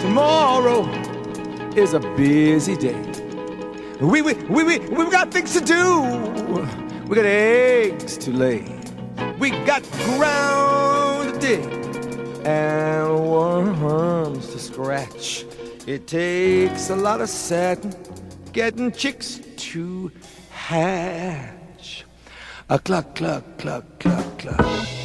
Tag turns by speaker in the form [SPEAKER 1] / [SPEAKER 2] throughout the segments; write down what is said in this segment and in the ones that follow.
[SPEAKER 1] Tomorrow is a busy day. We, we, we, we, we've got things to do. We got eggs to lay. We got ground to dig and worms to scratch. It takes a lot of satin getting chicks to hatch. A cluck, cluck, cluck, cluck, cluck.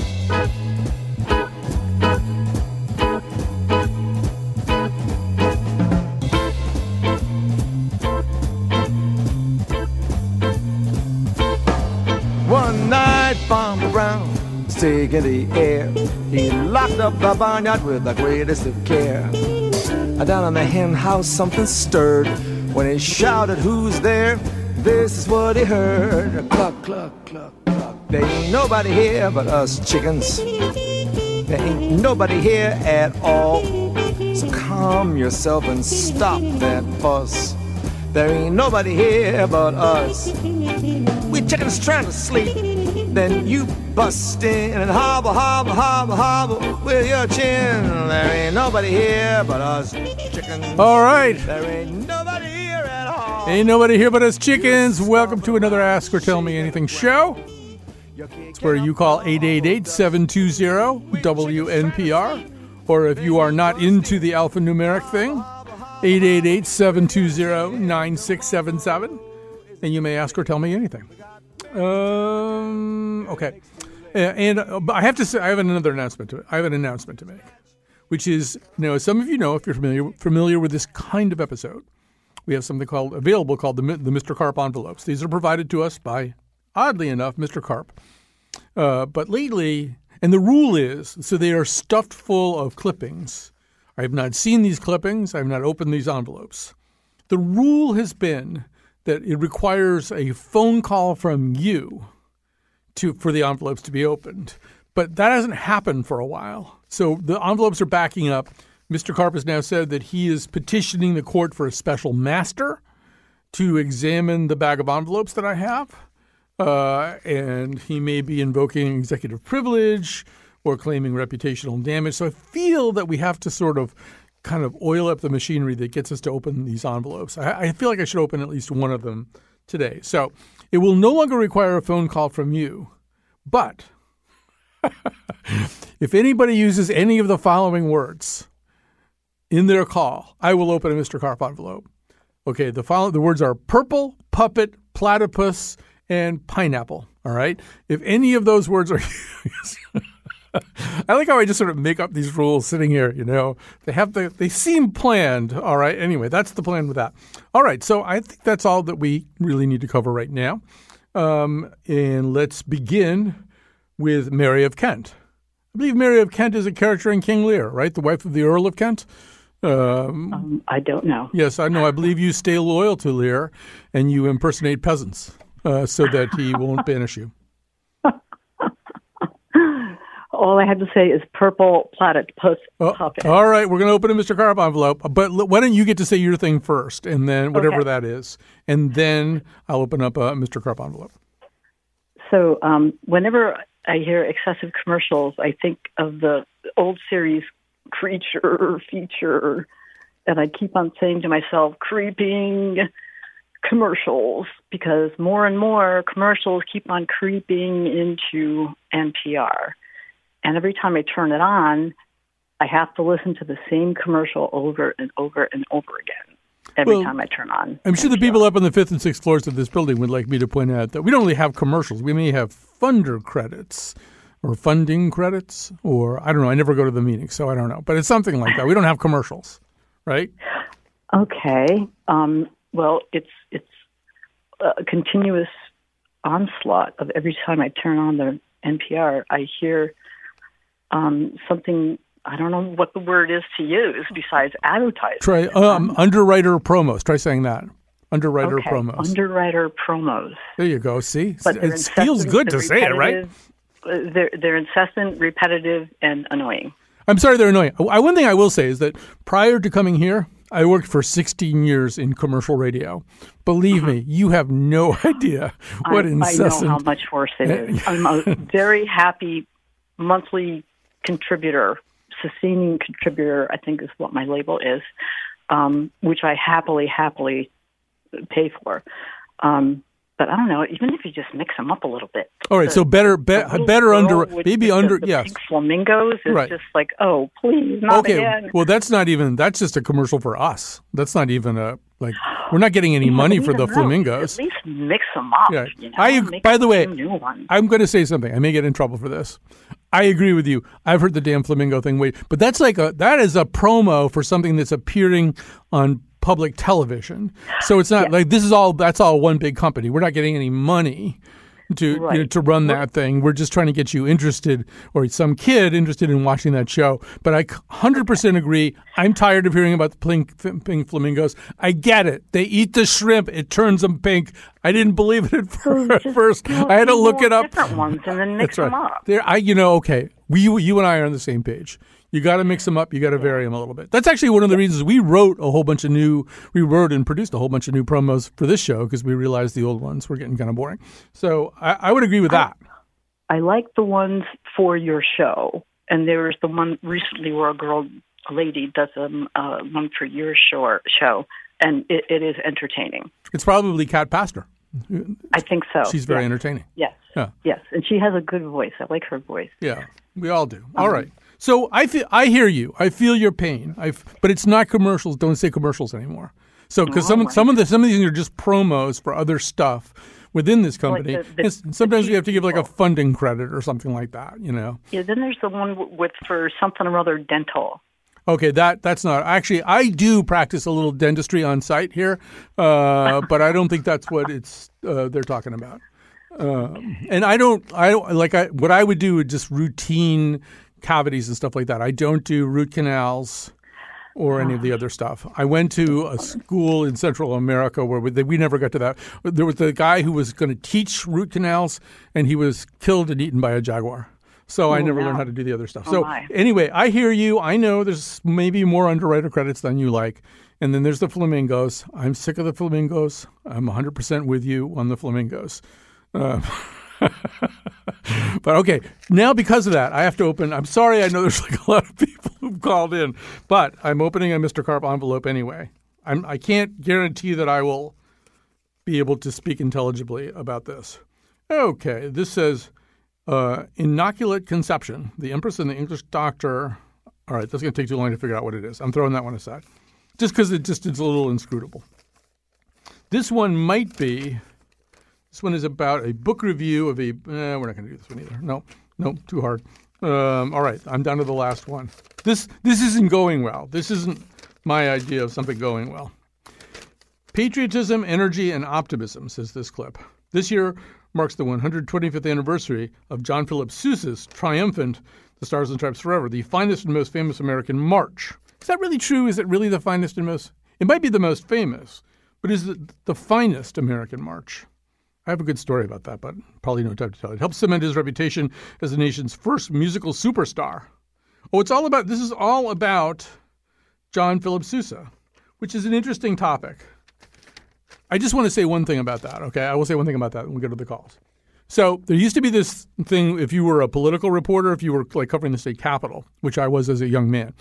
[SPEAKER 1] Taking the air. He locked up the barnyard with the greatest of care. Down in the hen house, something stirred. When he shouted, Who's there? This is what he heard. Cluck, cluck, cluck, cluck. There ain't nobody here but us chickens. There ain't nobody here at all. So calm yourself and stop that fuss. There ain't nobody here but us. We chickens trying to sleep. Then you bust in and hobble, hobble, hobble, hobble with your chin. There ain't nobody here but us chickens.
[SPEAKER 2] All right.
[SPEAKER 1] There ain't nobody here at all.
[SPEAKER 2] Ain't nobody here but us chickens. Welcome to another Ask or Tell Me Anything show. It's where you call 888 720 WNPR. Or if you are not into the alphanumeric thing, 888 720 9677. And you may ask or tell me anything. Um, okay. And uh, I have to say, I have another announcement to I have an announcement to make, which is, you know, as some of you know, if you're familiar familiar with this kind of episode, we have something called available called the the Mr. Carp envelopes. These are provided to us by, oddly enough, Mr. Carp. Uh, but lately, and the rule is, so they are stuffed full of clippings. I have not seen these clippings. I have not opened these envelopes. The rule has been that it requires a phone call from you to for the envelopes to be opened. But that hasn't happened for a while. So the envelopes are backing up. Mr. Carp has now said that he is petitioning the court for a special master to examine the bag of envelopes that I have. Uh, and he may be invoking executive privilege or claiming reputational damage. So I feel that we have to sort of kind of oil up the machinery that gets us to open these envelopes. I, I feel like I should open at least one of them today. So it will no longer require a phone call from you, but if anybody uses any of the following words in their call, I will open a Mr. Carp envelope. Okay, the follow, the words are purple, puppet, platypus, and pineapple. All right. If any of those words are I like how I just sort of make up these rules sitting here, you know. They have the they seem planned. All right. Anyway, that's the plan with that. All right. So I think that's all that we really need to cover right now. Um, and let's begin with Mary of Kent. I believe Mary of Kent is a character in King Lear, right? The wife of the Earl of Kent. Um,
[SPEAKER 3] Um, I don't know.
[SPEAKER 2] Yes, I know. I believe you stay loyal to Lear and you impersonate peasants uh, so that he won't banish you.
[SPEAKER 3] All I have to say is purple platypus
[SPEAKER 2] Oh,
[SPEAKER 3] puppet.
[SPEAKER 2] all right, we're going to open a Mr. Carp envelope, but l- why don't you get to say your thing first, and then whatever
[SPEAKER 3] Okay.
[SPEAKER 2] that is, and then I'll open up a Mr. Carp envelope.
[SPEAKER 3] So um, whenever I hear excessive commercials, I think of the old series Creature Feature, and I keep on saying to myself, creeping commercials, because more and more commercials keep on creeping into NPR. And every time I turn it on, I have to listen to the same commercial over and over and over again. Every
[SPEAKER 2] Well,
[SPEAKER 3] time I turn on.
[SPEAKER 2] I'm sure the people up on the fifth and sixth floors of this building would like me to point out that we don't really have commercials. We may have funder credits or funding credits, or I don't know. I never go to the meetings, so I don't know. But it's something like that. We don't have commercials, right?
[SPEAKER 3] Okay. Um, well, it's it's a continuous onslaught of every time I turn on the NPR, I hear um, something. I don't know what the word is to use besides advertising.
[SPEAKER 2] Try um, underwriter promos. Try saying that. Underwriter
[SPEAKER 3] okay.
[SPEAKER 2] promos.
[SPEAKER 3] Underwriter promos.
[SPEAKER 2] there you go. See,
[SPEAKER 3] But
[SPEAKER 2] it feels good to say it, right?
[SPEAKER 3] uh, They're they're incessant, repetitive, and annoying.
[SPEAKER 2] I'm sorry they're annoying. I, one thing I will say is that prior to coming here, I worked for 16 years in commercial radio. Believe me, you have no idea what
[SPEAKER 3] I,
[SPEAKER 2] incessant.
[SPEAKER 3] I know how much worse it is. I'm a very happy monthly contributor, sustaining contributor, I think is what my label is, um, which I happily, happily pay for. Um, but I don't know. Even if you just mix them up a little bit.
[SPEAKER 2] All right,
[SPEAKER 3] the,
[SPEAKER 2] so better, be, better under, maybe under,
[SPEAKER 3] the
[SPEAKER 2] yes.
[SPEAKER 3] Pink flamingos is
[SPEAKER 2] Right.
[SPEAKER 3] just like, oh, please, not
[SPEAKER 2] Okay,
[SPEAKER 3] again.
[SPEAKER 2] well, that's not even. That's just a commercial for us. That's not even a like. We're not getting any money for the
[SPEAKER 3] though,
[SPEAKER 2] flamingos.
[SPEAKER 3] At least mix them up.
[SPEAKER 2] Yeah.
[SPEAKER 3] You know?
[SPEAKER 2] I- by the way. I'm going to say something. I may get in trouble for this. I agree with you. I've heard the damn flamingo thing. Wait, but that's like a that is a promo for something that's appearing on public television. So it's not like this is all that's all one big company. We're not getting any money to you know, to run that thing. We're just trying to get you interested or some kid interested in watching that show. But I 100% agree. I'm tired of hearing about the pink, pink flamingos. I get it. They eat the shrimp. It turns them pink. I didn't believe it at fir- first. I had to look it up.
[SPEAKER 3] Different ones, and then mix
[SPEAKER 2] That's
[SPEAKER 3] them
[SPEAKER 2] right.
[SPEAKER 3] up.
[SPEAKER 2] There, I, you know, okay. We, you and I are on the same page. You got to mix them up. You got to vary them a little bit. That's actually one of the reasons we wrote a whole bunch of new. We wrote and produced a whole bunch of new promos for this show because we realized the old ones were getting kind of boring. So I, I would agree with that.
[SPEAKER 3] I like the ones for your show, and there was the one recently where a girl, a lady, does a uh, one for your show, show and it, it is entertaining.
[SPEAKER 2] It's probably Cat Pastor.
[SPEAKER 3] I think so.
[SPEAKER 2] She's very
[SPEAKER 3] yes.
[SPEAKER 2] entertaining.
[SPEAKER 3] Yes.
[SPEAKER 2] Yeah.
[SPEAKER 3] Yes, and she has a good voice. I like her voice.
[SPEAKER 2] Yeah, we all do. All right. So I feel I hear you. I feel your pain. I but it's not commercials. Don't say commercials anymore. So because some some of the some of these are just promos for other stuff within this company.
[SPEAKER 3] the- the-
[SPEAKER 2] sometimes we have to give like a funding credit or something like that. You know.
[SPEAKER 3] Yeah. Then there's the one with for something or other dental.
[SPEAKER 2] Okay, that that's not actually. I do practice a little dentistry on site here, uh, but I don't think that's what it's uh, they're talking about. Um, and I don't, I don't like I what I would do is just routine cavities and stuff like that. I don't do root canals or any of the other stuff. I went to a school in Central America where we, we never got to that. There was the guy who was going to teach root canals, and he was killed and eaten by a jaguar. So I never
[SPEAKER 3] no.
[SPEAKER 2] learned how to do the other stuff.
[SPEAKER 3] Oh,
[SPEAKER 2] so
[SPEAKER 3] my.
[SPEAKER 2] anyway, I hear you. I know there's maybe more underwriter credits than you like. And then there's the flamingos. I'm sick of the flamingos. I'm 100% with you on the flamingos. Uh, but okay, now because of that, I have to open. I'm sorry, I know there's like a lot of people who've called in, but I'm opening a Mr. Carp envelope anyway. I'm, I can't guarantee that I will be able to speak intelligibly about this. Okay, this says uh, inoculate conception. The Empress and the English Doctor. All right, that's going to take too long to figure out what it is. I'm throwing that one aside, just because it just is a little inscrutable. This one might be. This one is about a book review of a. Eh, we're not going to do this one either. No, no, too hard. Um, all right, I'm down to the last one. This this isn't going well. This isn't my idea of something going well. Patriotism, energy, and optimism, says this clip. This year marks the 125th anniversary of John Philip Sousa's triumphant The Stars and Stripes Forever, the finest and most famous American march. Is that really true? Is it really the finest and most? It might be the most famous, but is it the finest American march? I have a good story about that, but probably no time to tell it. Helps cement his reputation as the nation's first musical superstar. Oh, it's all about, this is all about John Philip Sousa, which is an interesting topic. I just want to say one thing about that, okay? I will say one thing about that when we go to the calls. So there used to be this thing if you were a political reporter, if you were like covering the state capitol, which I was as a young man,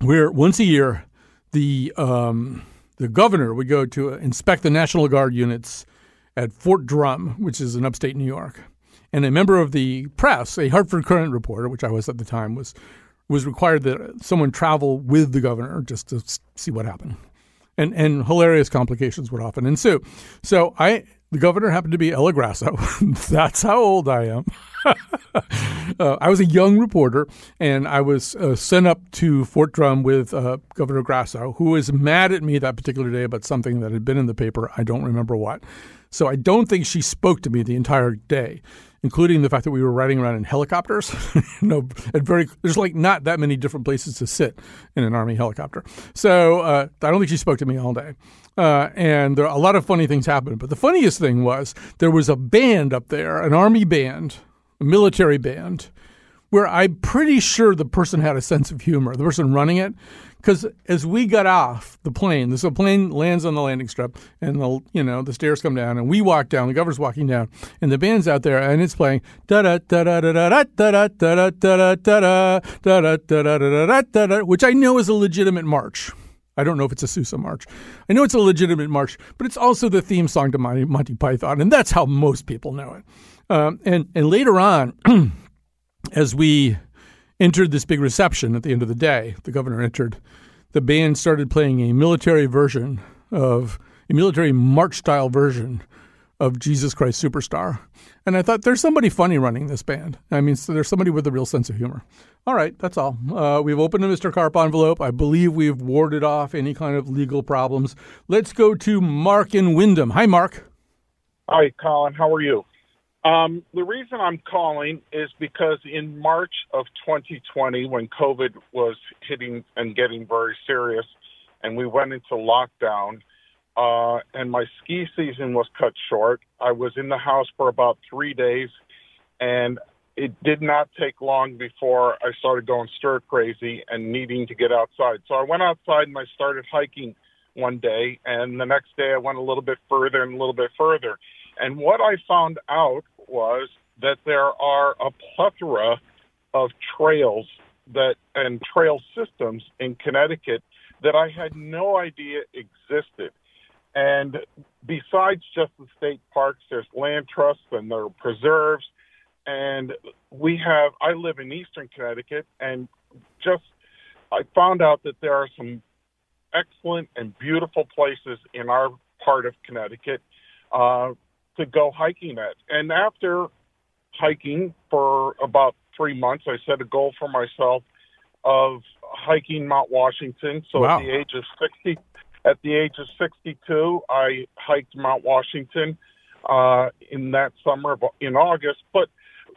[SPEAKER 2] where once a year the um, the governor would go to inspect the National Guard units at Fort Drum, which is in upstate New York, and a member of the press, a Hartford Courant reporter, which I was at the time, was was required that someone travel with the governor just to see what happened and and hilarious complications would often ensue. So I, the governor happened to be Ella Grasso. That's how old I am. uh, I was a young reporter, and I was uh, sent up to Fort Drum with uh, Governor Grasso, who was mad at me that particular day about something that had been in the paper. I don't remember what. So I don't think she spoke to me the entire day, including the fact that we were riding around in helicopters. you know, at very there's like not that many different places to sit in an army helicopter. So uh, I don't think she spoke to me all day. Uh, and there, a lot of funny things happened. But the funniest thing was there was a band up there, an army band, a military band, where I'm pretty sure the person had a sense of humor, the person running it. Because as we got off the plane, the plane lands on the landing strip, and the you know the stairs come down, and we walk down. The governor's walking down, and the band's out there, and it's playing da da da da da da da da da da da da da da da da da da da, which I know is a legitimate march. I don't know if it's a Sousa march. I know it's a legitimate march, but it's also the theme song to Monty, Monty Python, and that's how most people know it. Um, and and later on, as we entered this big reception at the end of the day, the governor entered. The band started playing a military version of a military march style version of Jesus Christ Superstar. And I thought there's somebody funny running this band. I mean, so there's somebody with a real sense of humor. All right, that's all. Uh, we've opened a Mr. Carp envelope. I believe we've warded off any kind of legal problems. Let's go to Mark in Windham. Hi, Mark.
[SPEAKER 4] Hi, Colin. How are you? Um, the reason I'm calling is because in March of 2020, when COVID was hitting and getting very serious, and we went into lockdown, uh, and my ski season was cut short, I was in the house for about three days, and it did not take long before I started going stir crazy and needing to get outside. So I went outside and I started hiking one day, and the next day I went a little bit further and a little bit further. And what I found out was that there are a plethora of trails that and trail systems in Connecticut that I had no idea existed. And besides just the state parks, there's land trusts and there are preserves. And we have, I live in eastern Connecticut, and just I found out that there are some excellent and beautiful places in our part of Connecticut. Uh, to go hiking at. And after hiking for about three months, I set a goal for myself of hiking Mount Washington. So wow. at the age of 60, at the age of 62, I hiked Mount Washington uh, in that summer of, in August. But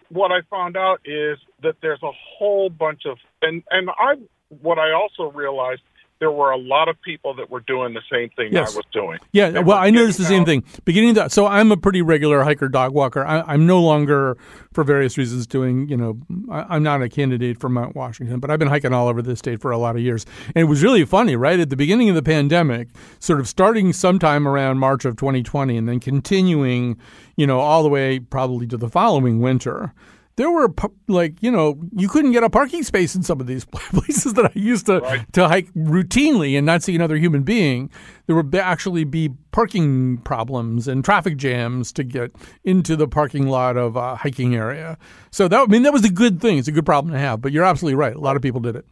[SPEAKER 4] what I found out is that there's a whole bunch of and and I what I also realized there were a lot of people that were doing the same thing yes. I was doing.
[SPEAKER 2] Yeah, they well, I noticed the same thing. Beginning to, so I'm a pretty regular hiker dog walker. I, am no longer, for various reasons, doing. You know, I, am not a candidate for Mount Washington, but I've been hiking all over the state for a lot of years, and it was really funny. Right at the beginning of the pandemic, sort of starting sometime around March of 2020, and then continuing, you know, all the way probably to the following winter there were like you know you couldn't get a parking space in some of these places that I used to right. to hike routinely and not see another human being. There would actually be parking problems and traffic jams to get into the parking lot of a hiking area. So that I mean that was a good thing. It's a good problem to have. But you're absolutely right. A lot of people did it.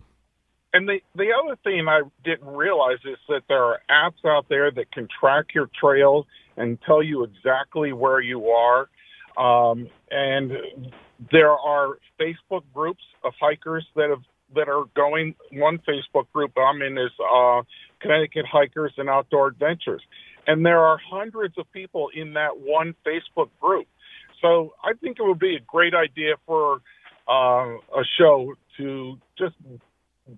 [SPEAKER 4] And the the other thing I didn't realize is that there are apps out there that can track your trails and tell you exactly where you are. Um, and there are Facebook groups of hikers that have that are going. One Facebook group I'm in is uh, Connecticut Hikers and Outdoor Adventures, and there are hundreds of people in that one Facebook group. So I think it would be a great idea for uh, a show to just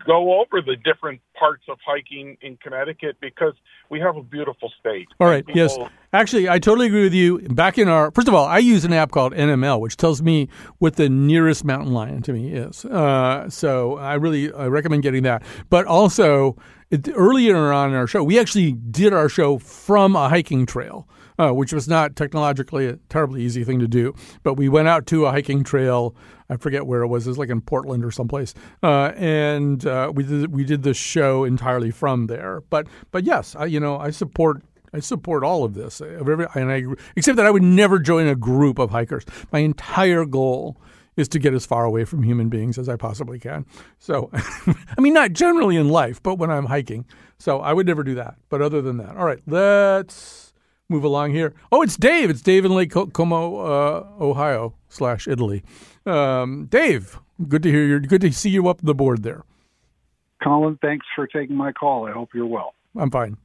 [SPEAKER 4] go over the different parts of hiking in Connecticut because we have a beautiful state.
[SPEAKER 2] All right. People, yes. Actually, I totally agree with you. Back in our first of all, I use an app called NML, which tells me what the nearest mountain lion to me is. Uh, so I really I recommend getting that. But also, it, earlier on in our show, we actually did our show from a hiking trail uh, which was not technologically a terribly easy thing to do. But we went out to a hiking trail. I forget where it was. It was like in Portland or someplace, uh, and uh, we did we did the show entirely from there. But but yes, I, you know I support I support all of this. And I, except that I would never join a group of hikers. My entire goal is to get as far away from human beings as I possibly can. So, I mean, not generally in life, but when I'm hiking. So I would never do that. But other than that, all right, let's move along here. Oh, it's Dave. It's Dave in Lake Como, uh, Ohio slash Italy. Um, Dave, good to hear you. Good to see you up the board there.
[SPEAKER 5] Colin, thanks for taking my call. I hope you're well.
[SPEAKER 2] I'm fine.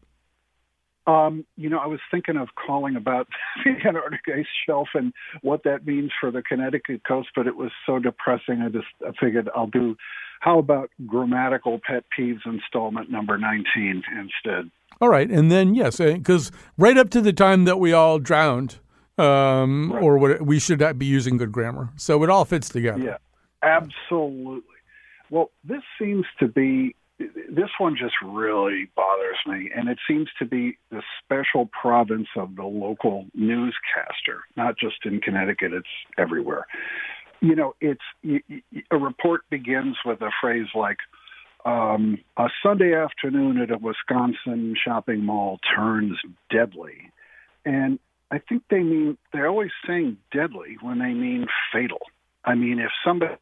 [SPEAKER 5] Um, you know, I was thinking of calling about the Antarctic ice shelf and what that means for the Connecticut coast, but it was so depressing. I just I figured I'll do. How about grammatical pet peeves installment number 19 instead?
[SPEAKER 2] All right, and then yes, because uh, right up to the time that we all drowned, um, right. or what we should not be using good grammar, so it all fits together.
[SPEAKER 5] Yeah, Absolutely. Well, this seems to be this one just really bothers me, and it seems to be the special province of the local newscaster, not just in Connecticut, it's everywhere. You know, it's a report begins with a phrase like, um, a Sunday afternoon at a Wisconsin shopping mall turns deadly. And I think they mean, they're always saying deadly when they mean fatal. I mean, if somebody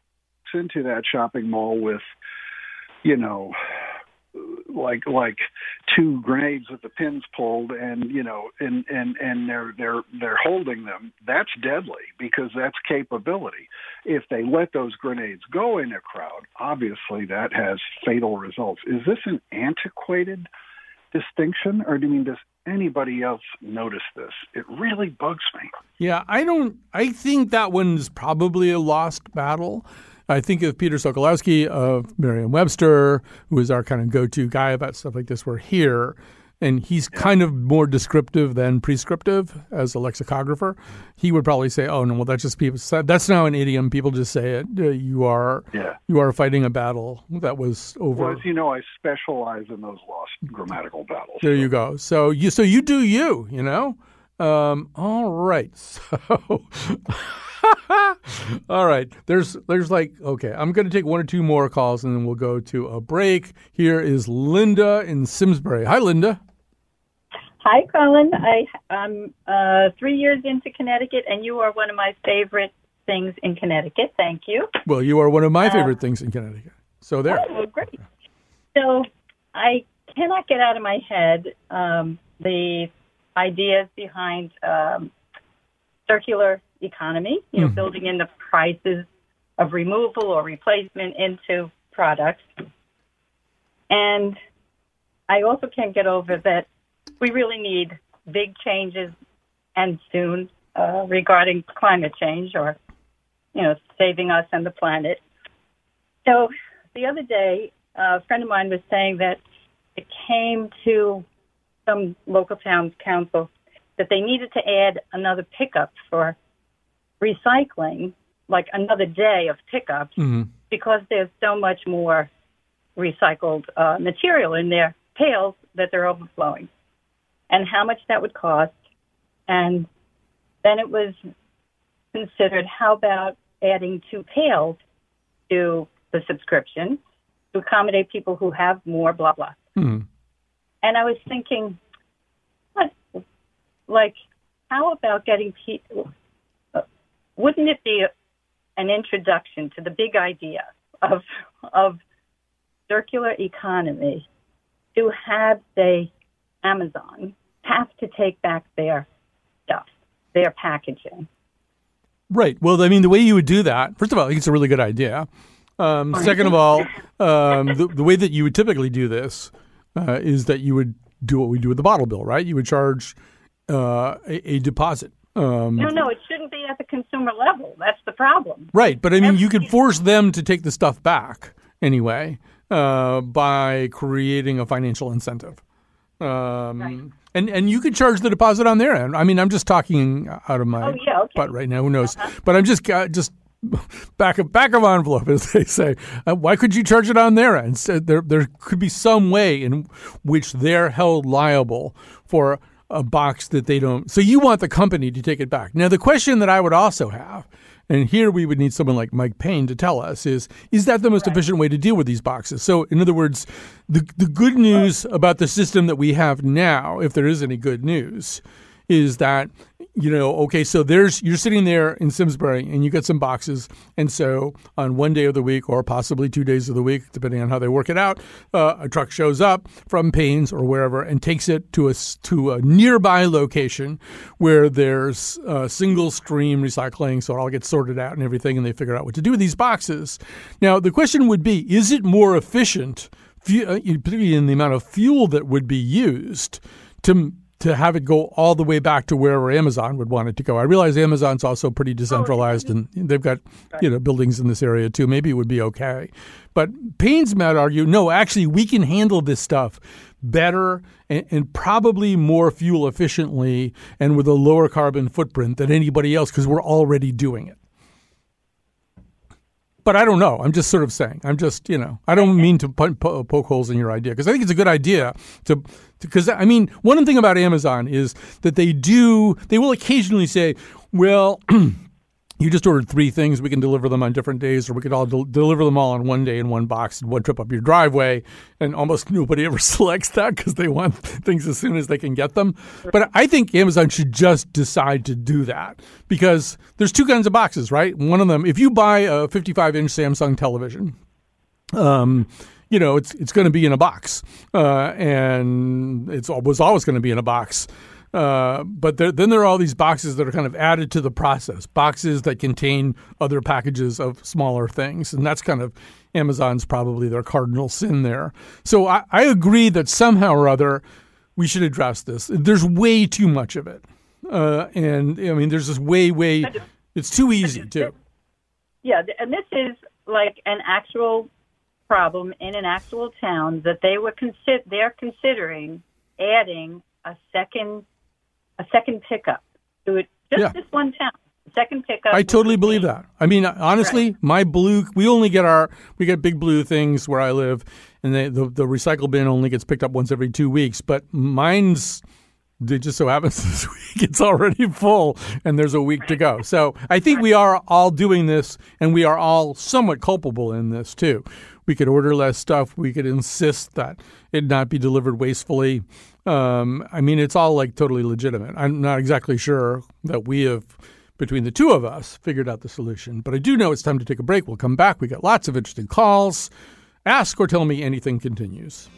[SPEAKER 5] into that shopping mall with, you know, like like two grenades with the pins pulled and you know and and and they're they're they're holding them that's deadly because that's capability. If they let those grenades go in a crowd obviously that has fatal results. Is this an antiquated distinction or do you mean does anybody else notice this? It really bugs me.
[SPEAKER 2] Yeah i don't i think that one's probably a lost battle I think of Peter Sokolowski of Merriam-Webster, who is our kind of go-to guy about stuff like this. We're here, and he's yeah. kind of more descriptive than prescriptive as a lexicographer. He would probably say, "Oh no, well that's just people. That's now an idiom. People just say it. Uh, you are,
[SPEAKER 5] yeah.
[SPEAKER 2] you are fighting a battle that was over."
[SPEAKER 5] Well, as you know, I specialize in those lost grammatical battles.
[SPEAKER 2] There so. you go. So you, so you do you. You know. Um, all right. So. All right. There's there's like okay, I'm going to take one or two more calls and then we'll go to a break. Here is Linda in Simsbury. Hi Linda.
[SPEAKER 6] Hi Colin. I I'm uh, 3 years into Connecticut and you are one of my favorite things in Connecticut. Thank you.
[SPEAKER 2] Well, you are one of my uh, favorite uh, things in Connecticut. So there.
[SPEAKER 6] Oh, great. So, I cannot get out of my head um, the ideas behind um, circular economy, you know, mm-hmm. building in the prices of removal or replacement into products. And I also can't get over that we really need big changes and soon uh, regarding climate change or, you know, saving us and the planet. So the other day, a friend of mine was saying that it came to some local town's council that they needed to add another pickup for recycling, like another day of pickups, mm-hmm. because there's so much more recycled uh, material in their pails that they're overflowing, and how much that would cost. And then it was considered how about adding two pails to the subscription to accommodate people who have more, blah, blah. Mm-hmm. And I was thinking, what, like, how about getting people, wouldn't it be an introduction to the big idea of of circular economy to have say Amazon have to take back their stuff, their packaging.
[SPEAKER 2] Right. Well, I mean, the way you would do that, first of all, I think it's a really good idea. Um, second of all, um, the, the, way that you would typically do this uh, is that you would do what we do with the bottle bill, right? You would charge uh, a, a, deposit
[SPEAKER 6] um, no, no, it shouldn't be at the consumer level. That's the problem.
[SPEAKER 2] Right, but I mean, you could force them to take the stuff back anyway uh, by creating a financial incentive. Um, right. And and you could charge the deposit on their end. I mean, I'm just talking out of my
[SPEAKER 6] oh, yeah, okay.
[SPEAKER 2] butt right now. Who knows? Uh-huh. But I'm just uh, just back of back of envelope, as they say. Uh, why could you charge it on their end? So there there could be some way in which they're held liable for a box that they don't. So you want the company to take it back. Now, the question that I would also have, and here we would need someone like Mike Paine to tell us, is is that the most right. efficient way to deal with these boxes? So, in other words, the the good news about the system that we have now, if there is any good news, is that you know, okay, so there's you're sitting there in Simsbury and you get some boxes, and so on one day of the week or possibly two days of the week, depending on how they work it out, uh, a truck shows up from Paine's or wherever and takes it to a to a nearby location where there's uh, single stream recycling, so it all gets sorted out and everything, and they figure out what to do with these boxes. Now, the question would be: Is it more efficient, uh, particularly in the amount of fuel that would be used? to to have it go all the way back to wherever Amazon would want it to go. I realize Amazon's also pretty oh, decentralized and they've got you know buildings in this area too. Maybe it would be okay. But Paine's might argue, no, actually we can handle this stuff better and, and probably more fuel efficiently and with a lower carbon footprint than anybody else because we're already doing it. but I don't know. I'm just sort of saying. I'm just, you know, I don't mean to po- po- poke holes in your idea because I think it's a good idea to, because I mean, one thing about Amazon is that they do, they will occasionally say, well, you just ordered three things. We can deliver them on different days, or we could all del- deliver them all on one day in one box and one trip up your driveway. And almost nobody ever selects that because they want things as soon as they can get them. But I think Amazon should just decide to do that because there's two kinds of boxes, right? One of them, if you buy a 55 inch Samsung television, um, you know, it's it's going to be in a box, uh, and it was always going to be in a box. Uh, but there, then there are all these boxes that are kind of added to the process, boxes that contain other packages of smaller things, and that's kind of Amazon's probably their cardinal sin there. So I, I agree that somehow or other we should address this. There's way too much of it, uh, and I mean, there's this way, way. It's too easy too.
[SPEAKER 6] Yeah, and this is like an actual problem in an actual town that they were consider they're considering adding a second a second pickup to it, just
[SPEAKER 2] Yeah.
[SPEAKER 6] this one town. Second pickup.
[SPEAKER 2] I totally believe
[SPEAKER 6] be-
[SPEAKER 2] that. I mean, honestly, my blue, we only get our, we get big blue things where I live, and they, the, the recycle bin only gets picked up once every two weeks. But mine's, it just so happens this week it's already full and there's a week to go. So I think we are all doing this and we are all somewhat culpable in this too. We could order less stuff. We could insist that it not be delivered wastefully. Um, I mean, it's all like totally legitimate. I'm not exactly sure that we have, between the two of us, figured out the solution. But I do know it's time to take a break. We'll come back. We got lots of interesting calls. Ask or tell me anything continues.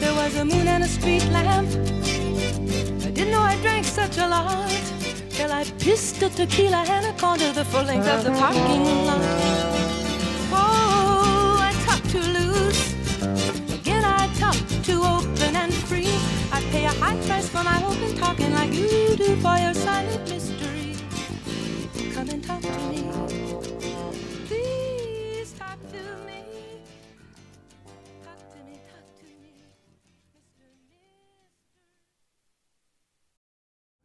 [SPEAKER 7] There was a moon and a street lamp. I didn't know I drank such a lot. Till I pissed a tequila and a corner the full length of the uh-huh. parking lot. Oh, I talk too loose. Again, I talk too open and free. I pay a high price for my open talking like you do for your silent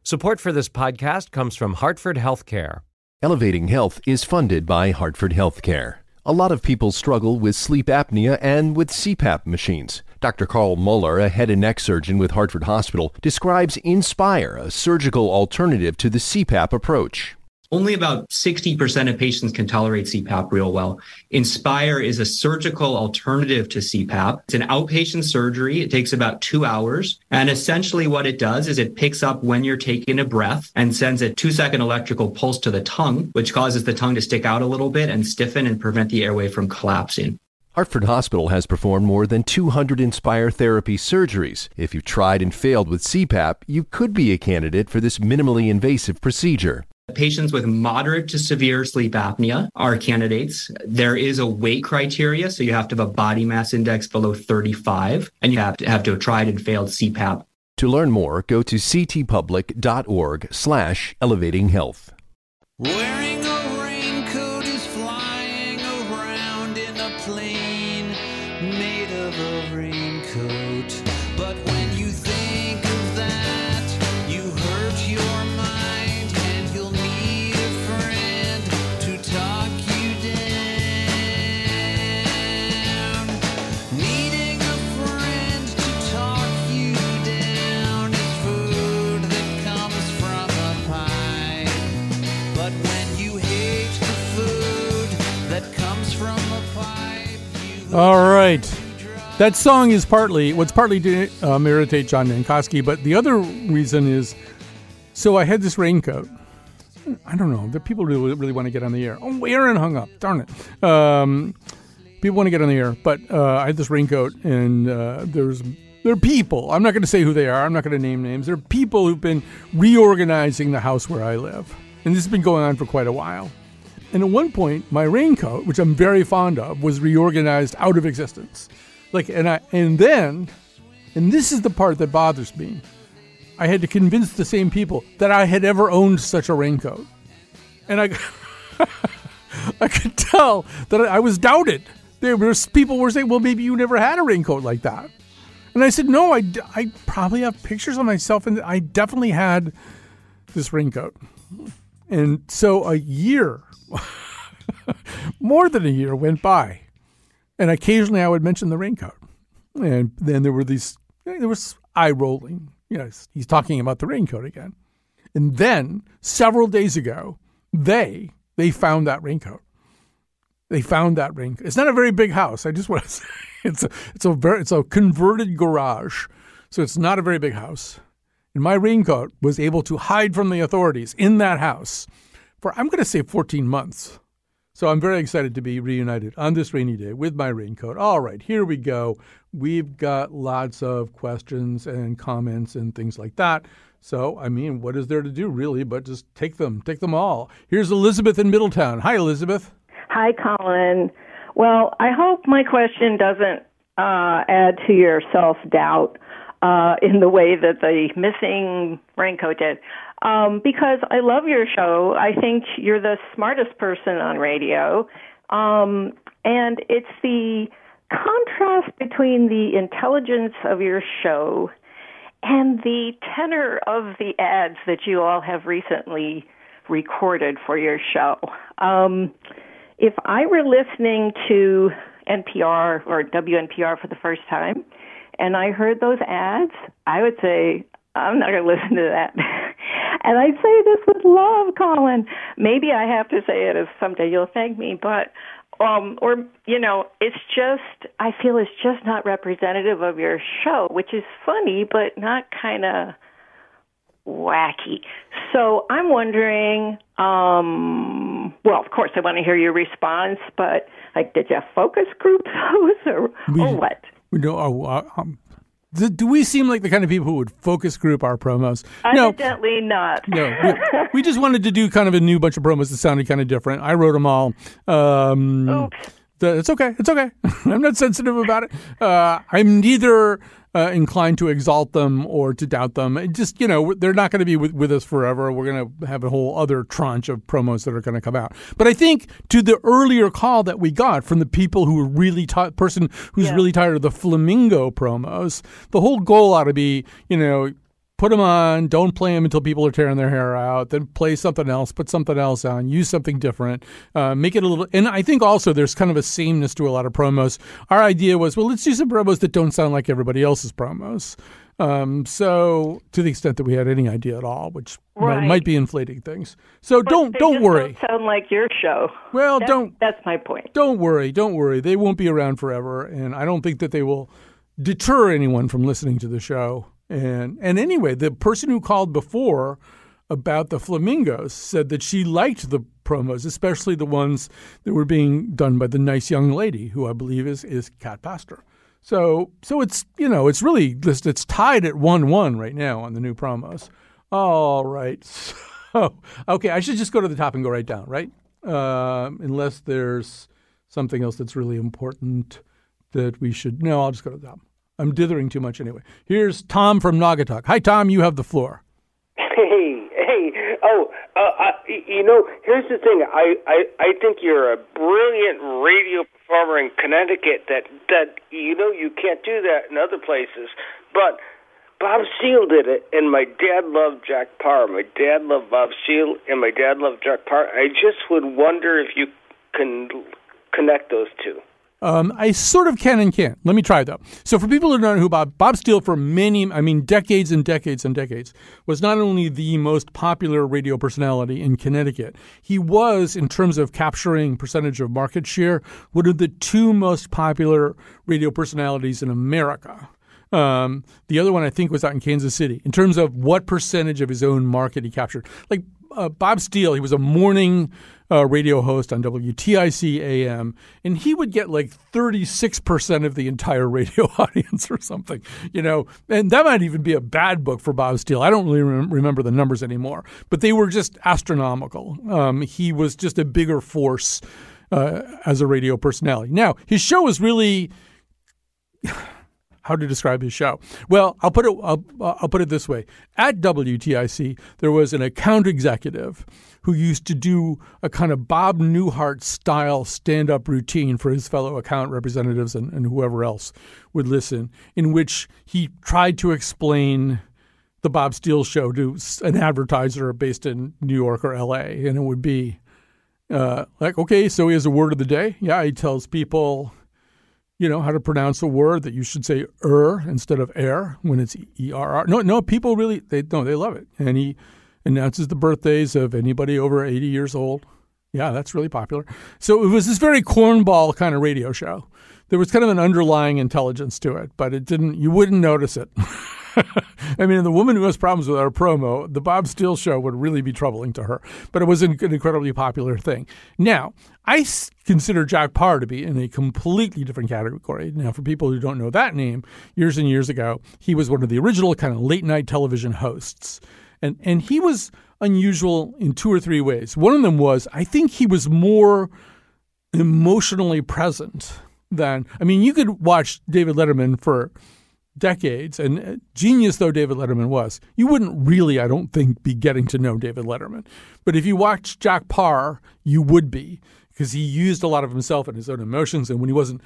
[SPEAKER 8] Support for this podcast comes from Hartford Healthcare.
[SPEAKER 9] Elevating Health is funded by Hartford Healthcare. A lot of people struggle with sleep apnea and with CPAP machines. Dr. Carl Muller, a head and neck surgeon with Hartford Hospital, describes Inspire, a surgical alternative to the CPAP approach.
[SPEAKER 10] Only about 60% of patients can tolerate CPAP real well. Inspire is a surgical alternative to CPAP. It's an outpatient surgery. It takes about two hours. And essentially what it does is it picks up when you're taking a breath and sends a two second electrical pulse to the tongue, which causes the tongue to stick out a little bit and stiffen and prevent the airway from collapsing.
[SPEAKER 9] Hartford Hospital has performed more than 200 Inspire therapy surgeries. If you've tried and failed with CPAP, you could be a candidate for this minimally invasive procedure.
[SPEAKER 10] Patients with moderate to severe sleep apnea are candidates. There is a weight criteria, so you have to have a body mass index below 35, and you have to have to have tried and failed CPAP.
[SPEAKER 9] To learn more, go to ctpublic.org slash elevating health.
[SPEAKER 2] All right. That song is partly, what's partly to um, irritate John Dankosky, but the other reason is so I had this raincoat. I don't know. The people really, really want to get on the air. Oh, Aaron hung up. Darn it. Um, people want to get on the air, but uh, I had this raincoat, and uh, there's there are people. I'm not going to say who they are. I'm not going to name names. There are people who've been reorganizing the house where I live, and this has been going on for quite a while. And at one point, my raincoat, which I'm very fond of, was reorganized out of existence. Like, and I, and then, and this is the part that bothers me. I had to convince the same people that I had ever owned such a raincoat, and I, I could tell that I was doubted. There was people were saying, "Well, maybe you never had a raincoat like that," and And I said, no, I, I probably have pictures of myself, and I definitely had this raincoat. And so a year, more than a year, went by. And occasionally I would mention the raincoat. And then there were these, there was eye rolling. Yes, he's talking about the raincoat again. And then several days ago, they they found that raincoat. They found that raincoat. It's not a very big house. I just want to say it's a it's a very it's a converted garage, so it's not a very big house. And my raincoat was able to hide from the authorities in that house for I'm going to say 14 months. So I'm very excited to be reunited on this rainy day with my raincoat. All right, here we go. We've got lots of questions and comments and things like that. So, I mean, what is there to do really but just take them, take them all. Here's Elizabeth in Middletown. Hi, Elizabeth.
[SPEAKER 11] Hi, Colin. Well, I hope my question doesn't uh, add to your self doubt uh, in the way that the missing raincoat did. Um, because I love your show. I think you're the smartest person on radio. Um, and it's the contrast between the intelligence of your show and the tenor of the ads that you all have recently recorded for your show. Um, if I were listening to NPR or WNPR for the first time and I heard those ads, I would say, I'm not going to listen to that. and I'd say this with love, Colin. Maybe I have to say it as someday you'll thank me, but um or you know, it's just I feel it's just not representative of your show, which is funny but not kind of wacky. So I'm wondering, um, well, of course, I want to hear your response, but like, did you have focus group those or,
[SPEAKER 2] We-
[SPEAKER 11] or what?
[SPEAKER 2] We know, oh, uh, um, do, do we seem like the kind of people who would focus group our promos? No,
[SPEAKER 11] Evidently not.
[SPEAKER 2] no. We, we just wanted to do kind of a new bunch of promos that sounded kind of different. I wrote them all. Um,
[SPEAKER 11] Oops.
[SPEAKER 2] the- it's okay. It's okay. I'm not sensitive about it. Uh, I'm neither uh, inclined to exalt them or to doubt them. It just, you know, they're not going to be with, with us forever. We're going to have a whole other tranche of promos that are going to come out. But I think to the earlier call that we got from the people who were really tired, person who's
[SPEAKER 11] Yeah.
[SPEAKER 2] really tired of the flamingo promos, the whole goal ought to be, you know, put them on, don't play them until people are tearing their hair out, then play something else, put something else on, use something different, uh, make it a little. And I think also there's kind of a sameness to a lot of promos. Our idea was, well, let's do some promos that don't sound like everybody else's promos. Um, so to the extent that we had any idea at all, which might,
[SPEAKER 11] Right.
[SPEAKER 2] might be inflating things. So
[SPEAKER 11] But
[SPEAKER 2] don't
[SPEAKER 11] they
[SPEAKER 2] don't worry.
[SPEAKER 11] Don't sound like your show.
[SPEAKER 2] Well,
[SPEAKER 11] That's-
[SPEAKER 2] don't
[SPEAKER 11] That's my point.
[SPEAKER 2] don't worry, don't worry. They won't be around forever, and I don't think that they will deter anyone from listening to the show. And and anyway, the person who called before about the flamingos said that she liked the promos, especially the ones that were being done by the nice young lady who I believe is is Cat Pastor. So so it's you know it's really just it's tied at one one right now on the new promos. All right. So okay, I should just go to the top and go right down, right? Um, unless there's something else that's really important that we should. No, I'll just go to the top. I'm dithering too much anyway. Here's Tom from Naugatuck. Hi, Tom. You have the floor.
[SPEAKER 12] Hey, hey, oh, uh, I, you know, here's the thing. I, I, I think you're a brilliant radio performer in Connecticut. That, that you know, you can't do that in other places. But Bob Steele did it, and my dad loved Jack Paar. My dad loved Bob Steele, and my dad loved Jack Paar. I just would wonder if you can connect those two.
[SPEAKER 2] Um, I sort of can and can't. Let me try though. So for people who don't know who Bob Bob Steele for many, I mean decades and decades and decades, was not only the most popular radio personality in Connecticut, he was, in terms of capturing percentage of market share, one of the two most popular radio personalities in America. Um, the other one I think was out in Kansas City in terms of what percentage of his own market he captured. Like uh, Bob Steele, he was a morning uh, radio host on WTIC AM, and he would get like 36% of the entire radio audience or something, you know, and that might even be a bad book for Bob Steele. I don't really rem- remember the numbers anymore, but they were just astronomical. Um, he was just a bigger force uh, as a radio personality. Now, his show was really. How to describe his show. Well, I'll put it I'll, I'll put it this way: at WTIC, there was an account executive who used to do a kind of Bob Newhart style stand up routine for his fellow account representatives and, and whoever else would listen, in which he tried to explain the Bob Steele show to an advertiser based in New York or LA, and it would be uh, like, okay, so he has a word of the day. Yeah, he tells people, you know, how to pronounce a word that you should say er instead of air when it's e r r. No, no, people really they no, they love it, and he announces the birthdays of anybody over eighty years old. Yeah, that's really popular. So it was this very cornball kind of radio show. There was kind of an underlying intelligence to it, but it didn't. You wouldn't notice it. I mean, the woman who has problems with our promo, the Bob Steele show would really be troubling to her. But it was an an incredibly popular thing. Now, I consider Jack Paar to be in a completely different category. Now, for people who don't know that name, years and years ago, he was one of the original kind of late night television hosts. And, and he was unusual in two or three ways. One of them was, I think he was more emotionally present than, I mean, you could watch David Letterman for decades, and uh, genius though David Letterman was, you wouldn't really, I don't think, be getting to know David Letterman. But if you watched Jack Paar, you would be, because he used a lot of himself and his own emotions. And when he wasn't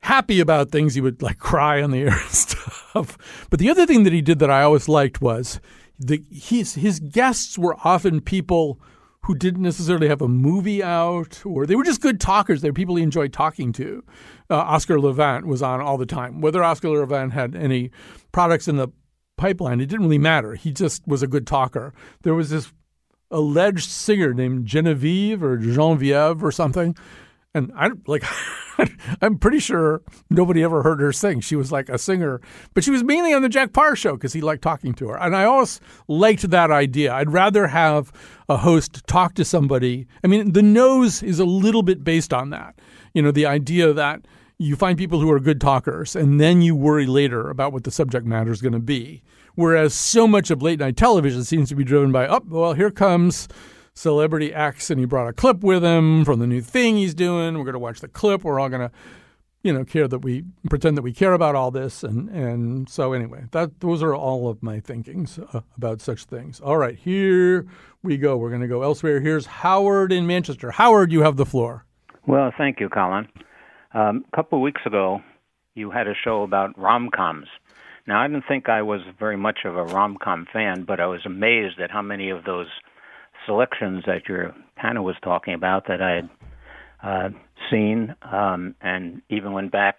[SPEAKER 2] happy about things, he would like cry on the air and stuff. But the other thing that he did that I always liked was the, his, his guests were often people who didn't necessarily have a movie out, or they were just good talkers. They were people he enjoyed talking to. Uh, Oscar Levant was on all the time. Whether Oscar Levant had any products in the pipeline, it didn't really matter. He just was a good talker. There was this alleged singer named Genevieve or Genevieve or something. And I like, I'm pretty sure nobody ever heard her sing. She was like a singer, but she was mainly on the Jack Paar show because he liked talking to her. And I always liked that idea. I'd rather have a host talk to somebody. I mean, the nose is a little bit based on that. You know, the idea that you find people who are good talkers and then you worry later about what the subject matter is going to be. Whereas so much of late night television seems to be driven by, oh, well, here comes celebrity X and he brought a clip with him from the new thing he's doing. We're going to watch the clip. We're all going to, you know, care that we pretend that we care about all this. And, and so anyway, that those are all of my thinkings uh, about such things. All right, here we go. We're going to go elsewhere. Here's Howard in Manchester. Howard, you have the floor.
[SPEAKER 13] Well, thank you, Colin. Um, a couple of weeks ago, you had a show about rom coms. Now, I didn't think I was very much of a rom com fan, but I was amazed at how many of those selections that your panel was talking about that I had uh, seen, um, and even went back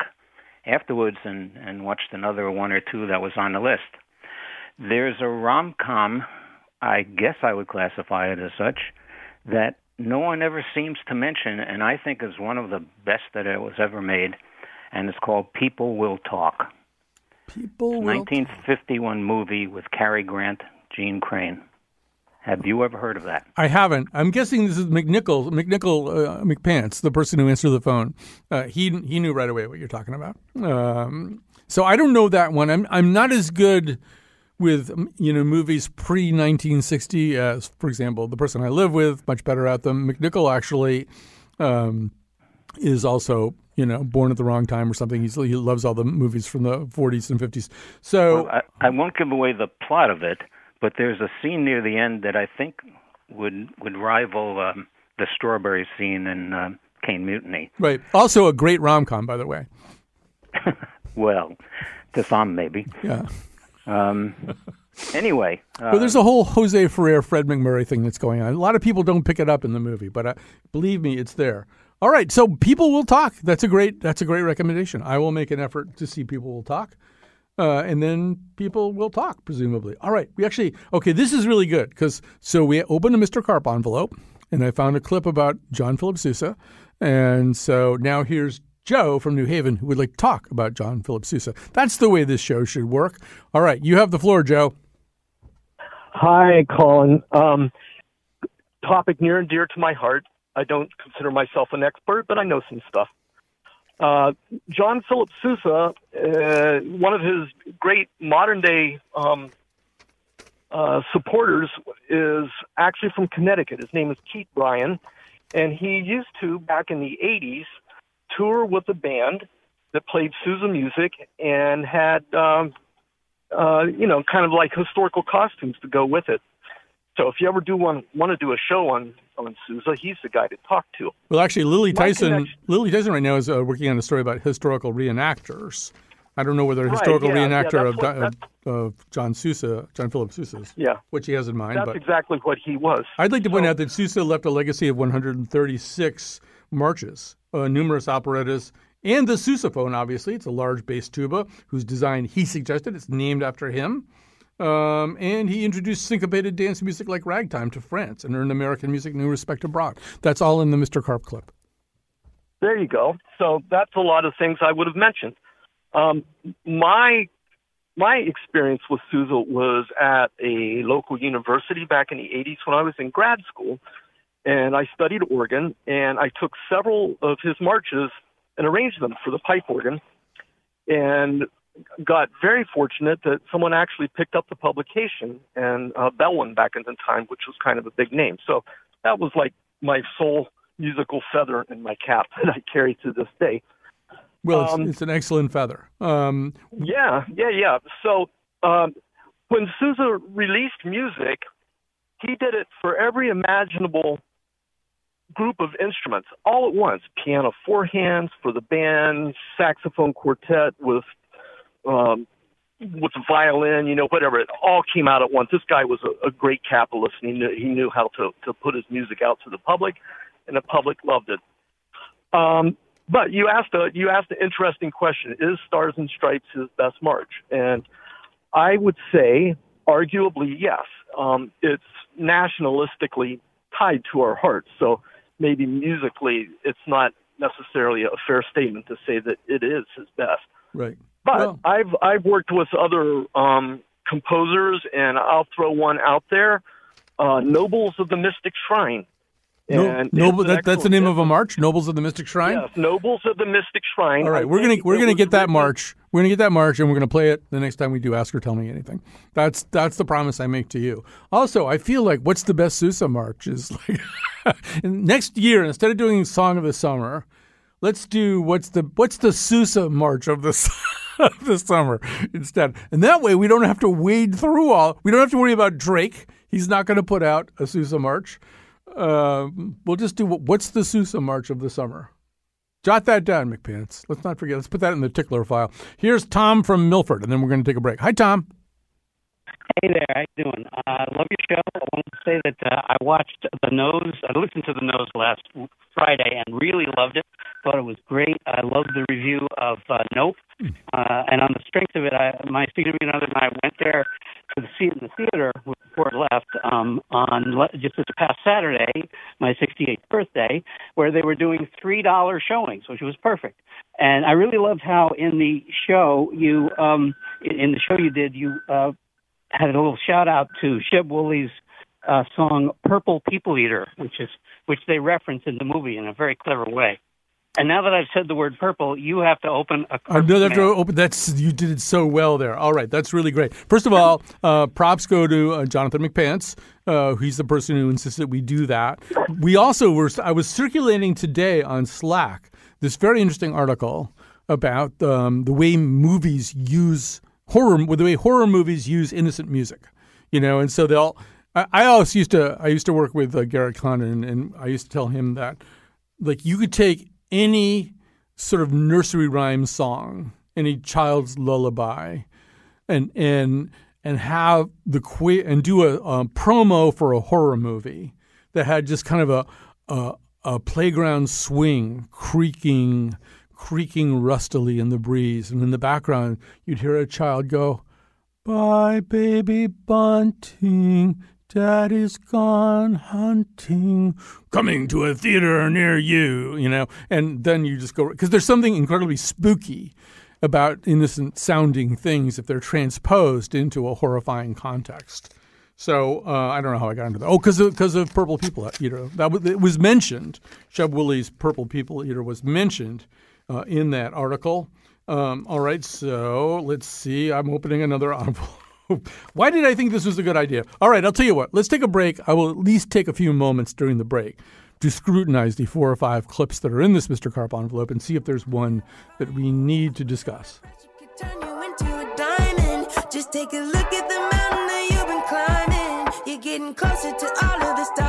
[SPEAKER 13] afterwards and, and watched another one or two that was on the list. There's a rom com, I guess I would classify it as such, that no one ever seems to mention, and I think is one of the best that it was ever made, and it's called People Will Talk.
[SPEAKER 2] People
[SPEAKER 13] will 1951 movie with Cary Grant, Jeanne Crain. Have you ever heard of that?
[SPEAKER 2] I haven't. I'm guessing this is McNicol, McNicol, uh, McPants, the person who answered the phone. Uh, he he knew right away what you're talking about. Um, so I don't know that one. I'm I'm not as good with you know movies pre 1960 as, for example, the person I live with. Much better at them. McNicol actually um, is also you know born at the wrong time or something. He's, he loves all the movies from the 40s and 50s. So
[SPEAKER 13] Well, I, I won't give away the plot of it, but there's a scene near the end that I think would would rival um, the strawberry scene in uh, Caine Mutiny.
[SPEAKER 2] right, also a great rom com, by the way.
[SPEAKER 13] Well, to some maybe.
[SPEAKER 2] Yeah.
[SPEAKER 13] Um, anyway, uh,
[SPEAKER 2] But there's a whole Jose Ferrer, Fred MacMurray thing that's going on. A lot of people don't pick it up in the movie, but uh, believe me, it's there. All right, so people will talk. That's a great. That's a great recommendation. I will make an effort to see people will talk, uh, and then people will talk presumably. All right, we actually okay. This is really good because so we opened a Mr. Carp envelope, and I found a clip about John Philip Sousa, and so now here's Joe from New Haven who would like to talk about John Philip Sousa. That's the way this show should work. All right, you have the floor, Joe.
[SPEAKER 14] Hi, Colin. Um, topic near and dear to my heart. I don't consider myself an expert, but I know some stuff. Uh, John Philip Sousa, uh, one of his great modern day um, uh, supporters, is actually from Connecticut. His name is Keith Brion, and he used to, back in the 80s, tour with a band that played Sousa music and had, um, uh, you know, kind of like historical costumes to go with it. So if you ever do want want to do a show on on Sousa, he's the guy to talk to.
[SPEAKER 2] Well, actually, Lily
[SPEAKER 14] My
[SPEAKER 2] Tyson.
[SPEAKER 14] connection-
[SPEAKER 2] Lily Tyson right now is uh, working on a story about historical reenactors. I don't know whether a historical
[SPEAKER 14] yeah, yeah,
[SPEAKER 2] reenactor
[SPEAKER 14] that's
[SPEAKER 2] of,
[SPEAKER 14] what-
[SPEAKER 2] of, of John Sousa, John Philip Sousa's,
[SPEAKER 14] Yeah.
[SPEAKER 2] which he has in mind.
[SPEAKER 14] That's
[SPEAKER 2] but
[SPEAKER 14] exactly what he was.
[SPEAKER 2] I'd like to point out that Sousa left a legacy of 136 marches, uh, numerous operettas, and the sousaphone, obviously. It's a large bass tuba whose design he suggested. It's named after him. Um, and he introduced syncopated dance music like ragtime to France and earned American music new respect abroad. That's all in the Mr. Carp clip.
[SPEAKER 14] There you go. So that's a lot of things I would have mentioned. Um, my my experience with Sousa was at a local university back in the 80s when I was in grad school, and I studied organ, and I took several of his marches and arranged them for the pipe organ, and got very fortunate that someone actually picked up the publication and uh, Belwin back in the time, which was kind of a big name. So that was like my sole musical feather in my cap that I carry to this day.
[SPEAKER 2] Well, it's,
[SPEAKER 14] Um,
[SPEAKER 2] it's an excellent feather. Um,
[SPEAKER 14] Yeah, yeah, yeah. So um, when Sousa released music, he did it for every imaginable group of instruments all at once piano four hands for the band, saxophone quartet with. Um, with violin, you know, whatever. It all came out at once. This guy was a, a great capitalist, and he knew, he knew how to, to put his music out to the public, and the public loved it. Um, but you asked a you asked an interesting question: Is Stars and Stripes his best march? And I would say, arguably, yes. Um, it's nationalistically tied to our hearts, so maybe musically, it's not necessarily a fair statement to say that it is his best.
[SPEAKER 2] right.
[SPEAKER 14] But I've I've worked with other um, composers, and I'll throw one out there: uh, Nobles of the Mystic Shrine.
[SPEAKER 2] No, Noble, that, that's the name of a march, Nobles of the Mystic Shrine.
[SPEAKER 14] Yes, Nobles of the Mystic Shrine.
[SPEAKER 2] All right,
[SPEAKER 14] I
[SPEAKER 2] we're gonna we're gonna get that
[SPEAKER 14] written-
[SPEAKER 2] march. We're gonna get that march, and we're gonna play it the next time we do Ask or Tell Me Anything. That's that's the promise I make to you. Also, I feel like what's the best Sousa march is like next year instead of doing Song of the Summer, let's do what's the what's the Sousa march of the of the summer instead, and that way we don't have to wade through all. We don't have to worry about Drake. He's not going to put out a Sousa march. Uh, we'll just do what- what's the Sousa march of the summer. Jot that down, McPants. Let's not forget. Let's put that in the tickler file. Here's Tom from Milford, and then we're going to take a break. Hi, Tom.
[SPEAKER 15] Hey there, how you doing? Uh, I love your show. I wanted to say that uh, I watched The Nose. I listened to The Nose last Friday and really loved it. Thought it was great. I loved the review of uh, Nope. Uh, and on the strength of it, I, my significant other and I went there to see it in the theater before it left um, on just this past Saturday, my 68th birthday, where they were doing three dollar showings, which was perfect. And I really loved how in the show you, um, in in the show you did, you uh, had a little shout out to Sheb Wooley's uh, song "Purple People Eater," which is which they reference in the movie in a very clever way. And now that I've said the word purple, you have to open a.
[SPEAKER 2] Know that to open. That's you did it so well there. All right, that's really great. First of all, uh, props go to uh, Jonathan McPants. Uh, he's the person who insisted we do that. We also were. I was circulating today on Slack this very interesting article about um, the way movies use horror, the way horror movies use innocent music. You know, and so they'll. I, I always used to. I used to work with uh, Garrett Condon, and I used to tell him that, like, you could take any sort of nursery rhyme song, any child's lullaby, and and and have the que- and do a, a promo for a horror movie that had just kind of a a, a playground swing creaking creaking rustily in the breeze, and in the background you'd hear a child go, "Bye, baby bunting." Daddy's gone hunting, coming to a theater near you, you know, and then you just go because there's something incredibly spooky about innocent sounding things if they're transposed into a horrifying context. So uh, I don't know how I got into that. Oh, because because of, Purple People Eater. That was, it was mentioned. Sheb Wooley's Purple People Eater was mentioned uh, in that article. Um, all right, so let's see. I'm opening another envelope. Why did I think this was a good idea? All right, I'll tell you what. Let's take a break. I will at least take a few moments during the break to scrutinize the four or five clips that are in this Mr. Carp envelope and see if there's one that we need to discuss.
[SPEAKER 16] Just take a look at the mountain that you've been climbing. You're getting closer to all of the stars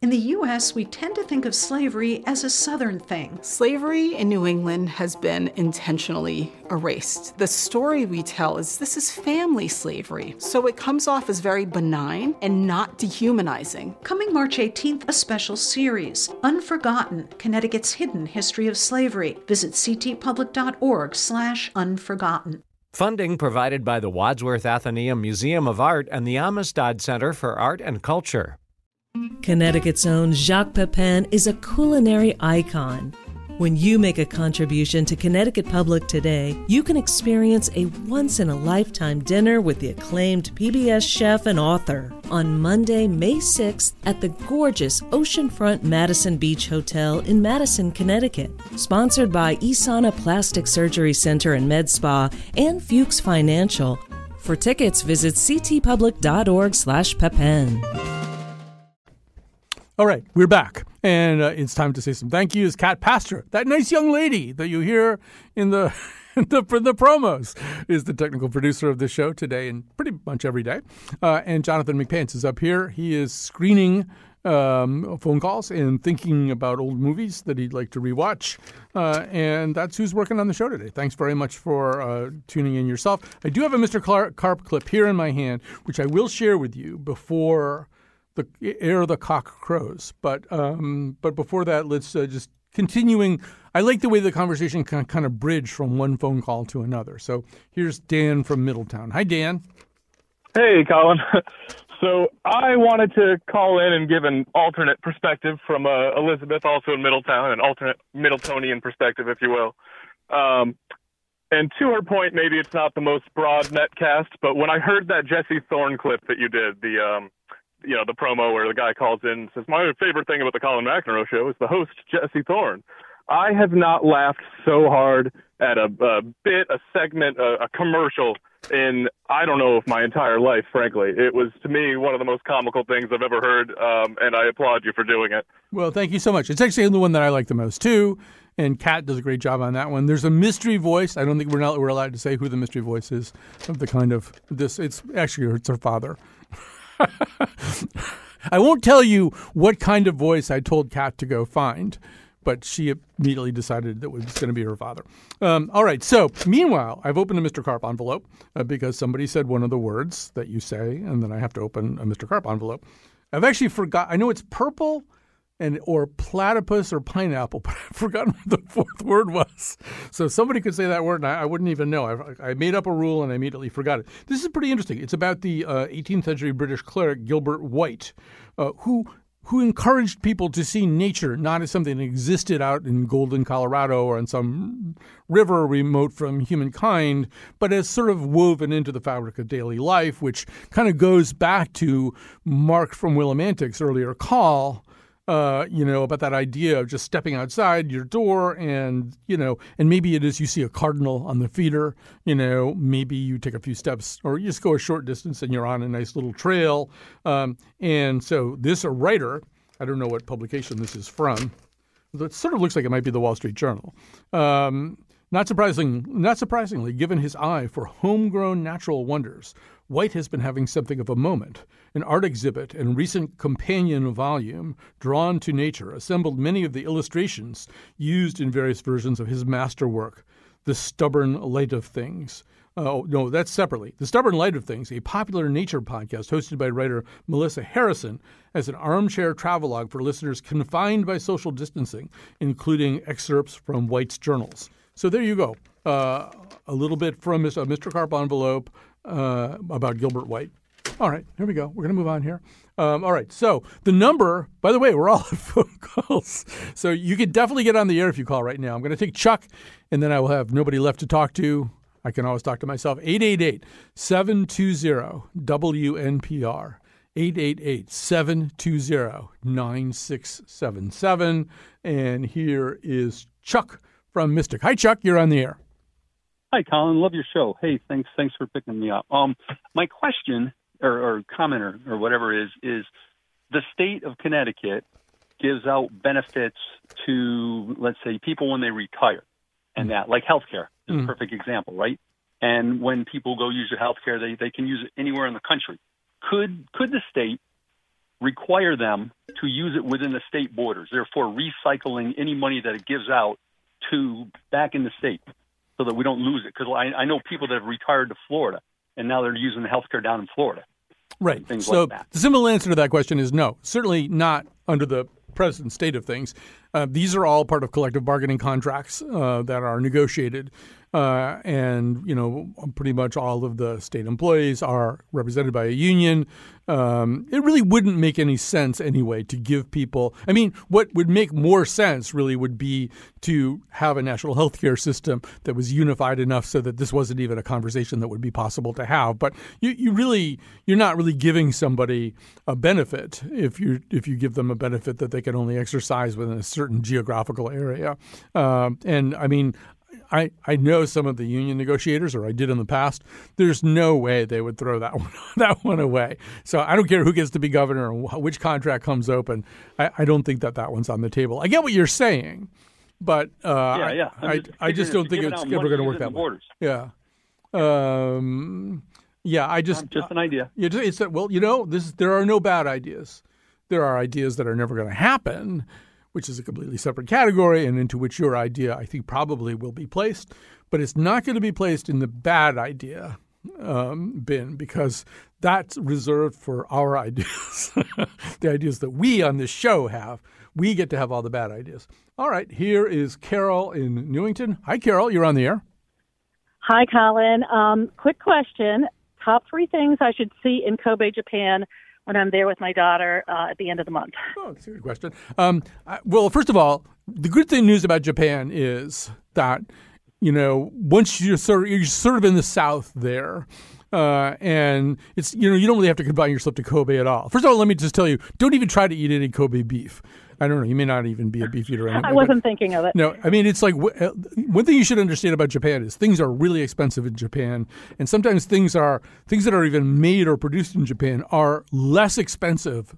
[SPEAKER 16] In the
[SPEAKER 17] U.S., we tend to think of slavery as a Southern thing.
[SPEAKER 18] Slavery in New England has been intentionally erased. The story we tell is this is family slavery, so it comes off as very benign and not dehumanizing.
[SPEAKER 17] Coming March 18th, a special series, Unforgotten, Connecticut's Hidden History of Slavery. Visit ctpublic.org slash unforgotten.
[SPEAKER 8] Funding provided by the Wadsworth Atheneum Museum of Art and the Amistad Center for Art and Culture.
[SPEAKER 19] Connecticut's own Jacques Pepin is a culinary icon. When you make a contribution to Connecticut Public today, you can experience a once in a lifetime dinner with the acclaimed PBS chef and author on Monday, May 6th at the gorgeous Oceanfront Madison Beach Hotel in Madison, Connecticut. Sponsored by Isana Plastic Surgery Center and Med Spa and Fuchs Financial. For tickets, visit ctpublic.org/pepin.
[SPEAKER 2] All right, we're back, and uh, it's time to say some thank yous. Cat Pastor, that nice young lady that you hear in the the, the promos, is the technical producer of the show today and pretty much every day. Uh, and Jonathan McPants is up here. He is screening um, phone calls and thinking about old movies that he'd like to rewatch. Uh, and that's who's working on the show today. Thanks very much for uh, tuning in yourself. I do have a Mr. Carp clip here in my hand, which I will share with you before the ere the cock crows. But um, but before that, let's uh, just continuing. I like the way the conversation can kind of bridge from one phone call to another. So here's Dan from Middletown. Hi, Dan.
[SPEAKER 20] Hey, Colin. So I wanted to call in and give an alternate perspective from uh, Elizabeth, also in Middletown, an alternate Middletonian perspective, if you will. Um, and to her point, maybe it's not the most broad netcast, but when I heard that Jesse Thorn clip that you did, the um, you know the promo where the guy calls in and says, "My favorite thing about the Colin McEnroe show is the host Jesse Thorn." I have not laughed so hard at a, a bit, a segment, a, a commercial in I don't know if my entire life. Frankly, it was to me one of the most comical things I've ever heard, um, and I applaud you for doing it.
[SPEAKER 2] Well, thank you so much. It's actually the one that I like the most too. And Cat does a great job on that one. There's a mystery voice. I don't think we're not we're allowed to say who the mystery voice is of the kind of this. It's actually it's her father. I won't tell you what kind of voice I told Cat to go find, but she immediately decided that it was going to be her father. Um, all right. So, meanwhile, I've opened a Mr. Carp envelope uh, because somebody said one of the words that you say, and then I have to open a Mr. Carp envelope. I've actually forgot. I know it's purple and or platypus or pineapple, but I've forgotten what the fourth word was. So somebody could say that word, and I, I wouldn't even know. I, I, made up a rule and I immediately forgot it. This is pretty interesting. It's about the uh, 18th century British cleric Gilbert White, uh, who who encouraged people to see nature not as something that existed out in Golden, Colorado, or in some river remote from humankind, but as sort of woven into the fabric of daily life, which kind of goes back to Mark from Willimantic's earlier call uh, you know, about that idea of just stepping outside your door and, you know, and maybe it is you see a cardinal on the feeder, you know, maybe you take a few steps or you just go a short distance and you're on a nice little trail. Um, and so this writer, I don't know what publication this is from. It sort of looks like it might be the Wall Street Journal. Um, not not surprisingly, given his eye for homegrown natural wonders, White has been having something of a moment. An art exhibit and recent companion volume, Drawn to Nature, assembled many of the illustrations used in various versions of his masterwork, The Stubborn Light of Things. Oh, no, that's separately. The Stubborn Light of Things, a popular nature podcast hosted by writer Melissa Harrison, as an armchair travelogue for listeners confined by social distancing, including excerpts from White's journals. So there you go. Uh, a little bit from a Mr. Carp envelope uh, about Gilbert White. All right, here we go. We're going to move on here. Um, all right, so the number, by the way, we're all at phone calls. So you can definitely get on the air if you call right now. I'm going to take Chuck, and then I will have nobody left to talk to. I can always talk to myself. 888 720 WNPR. 888 720 9677. And here is Chuck from Mystic. Hi, Chuck. You're on the air.
[SPEAKER 21] Hi, Colin. Love your show. Hey, thanks. Thanks for picking me up. Um, my question or, or comment or, or whatever is is the state of Connecticut gives out benefits to let's say people when they retire, and that like healthcare is
[SPEAKER 2] Mm.
[SPEAKER 21] a perfect example, right? And when people go use their healthcare, they they can use it anywhere in the country. Could could the state require them to use it within the state borders, therefore recycling any money that it gives out to back in the state so that we don't lose it? Because I, I know people that have retired to Florida and now they're using the healthcare down in Florida.
[SPEAKER 2] Right.
[SPEAKER 21] Things
[SPEAKER 2] so
[SPEAKER 21] like that.
[SPEAKER 2] the simple answer to that question is no. Certainly not under the present state of things. Uh, these are all part of collective bargaining contracts uh, that are negotiated, uh, and you know pretty much all of the state employees are represented by a union. Um, it really wouldn't make any sense anyway to give people. I mean, what would make more sense really would be to have a national health care system that was unified enough so that this wasn't even a conversation that would be possible to have. But you, you really you're not really giving somebody a benefit if you if you give them a benefit that they can only exercise within a certain geographical area. Um, and I mean, I, I know some of the union negotiators, or I did in the past. There's no way they would throw that one that one away. So I don't care who gets to be governor or which contract comes open. I, I don't think that that one's on the table. I get what you're saying, but uh,
[SPEAKER 21] Yeah, yeah.
[SPEAKER 2] I,
[SPEAKER 21] just
[SPEAKER 2] I, I just don't think it's ever going to work that way. Yeah. Um, yeah, I just
[SPEAKER 21] just an idea.
[SPEAKER 2] Yeah, it's that well, you know, this there are no bad ideas. There are ideas that are never going to happen, which is a completely separate category, and into which your idea, I think, probably will be placed. But it's not going to be placed in the bad idea um, bin because that's reserved for our ideas, the ideas that we on this show have. We get to have all the bad ideas. All right, here is Carol in Newington. Hi, Carol. You're on the air.
[SPEAKER 22] Hi, Colin. Um, quick question. Top three things I should see in Kobe, Japan when I'm there with my daughter uh, at the end of the month.
[SPEAKER 2] Oh, that's a good question. Um, I, well, first of all, the good thing news about Japan is that you know once you're sort of, you're sort of in the south there. Uh, and it's you know you don't really have to confine yourself to Kobe at all. First of all, let me just tell you, don't even try to eat any Kobe beef. I don't know, you may not even be a beef eater.
[SPEAKER 22] I wasn't thinking of it.
[SPEAKER 2] no, I mean it's like uh, one thing you should understand about Japan is things are really expensive in Japan, and sometimes things are things that are even made or produced in Japan are less expensive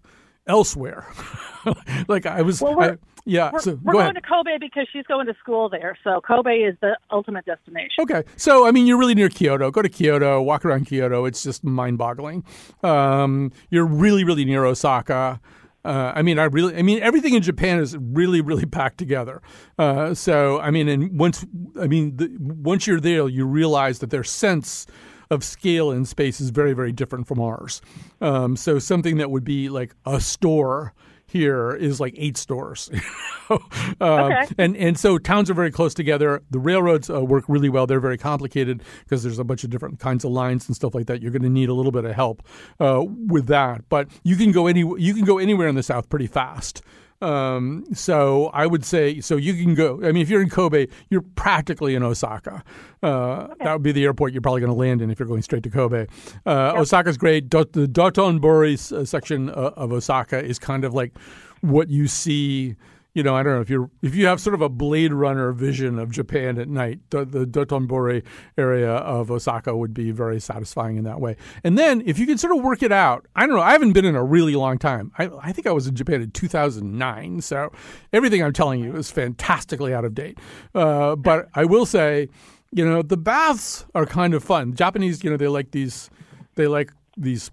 [SPEAKER 2] elsewhere. like I was,
[SPEAKER 22] Well,
[SPEAKER 2] I- yeah.
[SPEAKER 22] We're,
[SPEAKER 2] so
[SPEAKER 22] we're
[SPEAKER 2] go
[SPEAKER 22] going
[SPEAKER 2] ahead.
[SPEAKER 22] to Kobe because she's going to school there. So Kobe is the ultimate destination.
[SPEAKER 2] Okay, so I mean, you're really near Kyoto. Go to Kyoto, walk around Kyoto. It's just mind-boggling. Um, you're really, really near Osaka. Uh, I mean, I really, I mean, everything in Japan is really, really packed together. Uh, so, I mean, and once, I mean, the, once you're there, you realize that their sense of scale and space is very, very different from ours. Um, so, something that would be like a store here is like eight stores. um,
[SPEAKER 22] Okay.
[SPEAKER 2] and and so towns are very close together. The railroads uh, work really well. They're very complicated because there's a bunch of different kinds of lines and stuff like that. You're going to need a little bit of help uh, with that, but you can go any you can go anywhere in the south pretty fast. Um, so I would say so you can go. I mean, if you're in Kobe, you're practically in Osaka. Uh, That would be the airport you're probably going to land in if you're going straight to Kobe. Uh, Osaka's great. Dot, the Dotonbori uh, section uh, of Osaka is kind of like what you see you know, I don't know if you're if you have sort of a Blade Runner vision of Japan at night, the, the Dotonbori area of Osaka would be very satisfying in that way. And then if you can sort of work it out, I don't know, I haven't been in a really long time. I, I think I was in Japan in 2009, so everything I'm telling you is fantastically out of date. Uh, but I will say, you know, the baths are kind of fun. Japanese, you know, they like these, they like these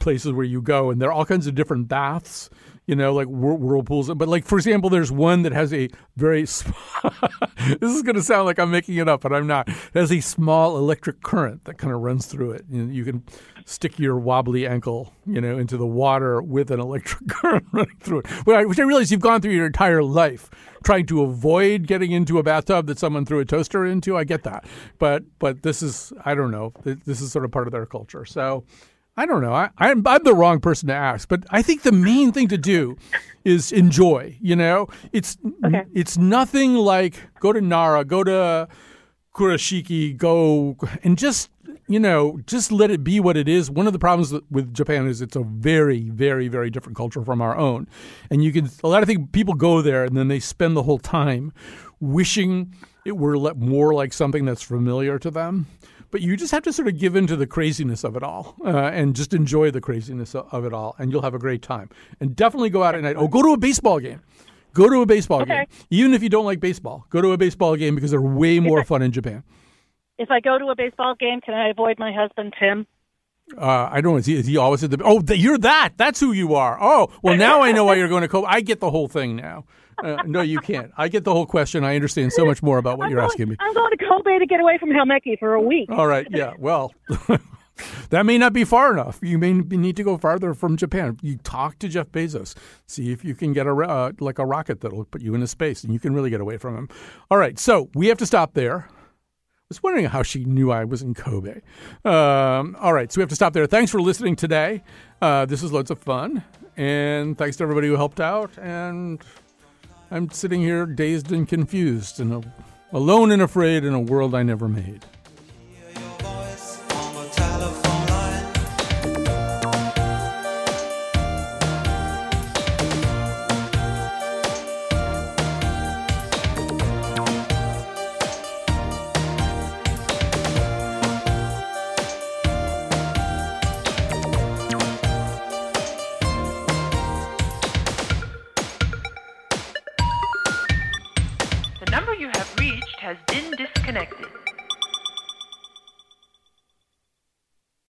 [SPEAKER 2] places where you go, and there are all kinds of different baths you know, like whir- whirlpools. But like, for example, there's one that has a very. This is going to sound like I'm making it up, but I'm not. It has a small electric current that kind of runs through it. You, know, you can stick your wobbly ankle, you know, into the water with an electric current running through it. Which I realize you've gone through your entire life trying to avoid getting into a bathtub that someone threw a toaster into. I get that, but but this is I don't know. This is sort of part of their culture. So. I don't know. I, I'm, I'm the wrong person to ask, but I think the main thing to do is enjoy. You know, it's it's nothing like go to Nara, go to kurashiki, go and just you know just let it be what it is. One of the problems with Japan is it's a very, very, very different culture from our own, and you can a lot of things people go there and then they spend the whole time wishing it were more like something that's familiar to them. But you just have to sort of give in to the craziness of it all uh, and just enjoy the craziness of it all, and you'll have a great time. And definitely go out at night. Oh, go to a baseball game. Go to a baseball
[SPEAKER 22] Okay.
[SPEAKER 2] game. Even if you don't like baseball, go to a baseball game because they're way more fun in Japan.
[SPEAKER 22] If I go to a baseball game, can I avoid my husband Tim?
[SPEAKER 2] Uh, I don't know. Is he, is he always at the? Oh, you're that. That's who you are. Oh, well, now I know why you're going to Kobe. I get the whole thing now. Uh, no, you can't. I get the whole question. I understand so much more about what you're asking me.
[SPEAKER 22] I'm going to Kobe to get away from Helmeki for a week.
[SPEAKER 2] All right. Yeah. Well, that may not be far enough. You may need to go farther from Japan. You talk to Jeff Bezos, see if you can get a uh, like a rocket that'll put you into space, and you can really get away from him. All right. So we have to stop there. I was wondering how she knew I was in Kobe. Um, all right, so we have to stop there. Thanks for listening today. Uh, this is loads of fun, and thanks to everybody who helped out. And I'm sitting here dazed and confused, and alone and afraid in a world I never made.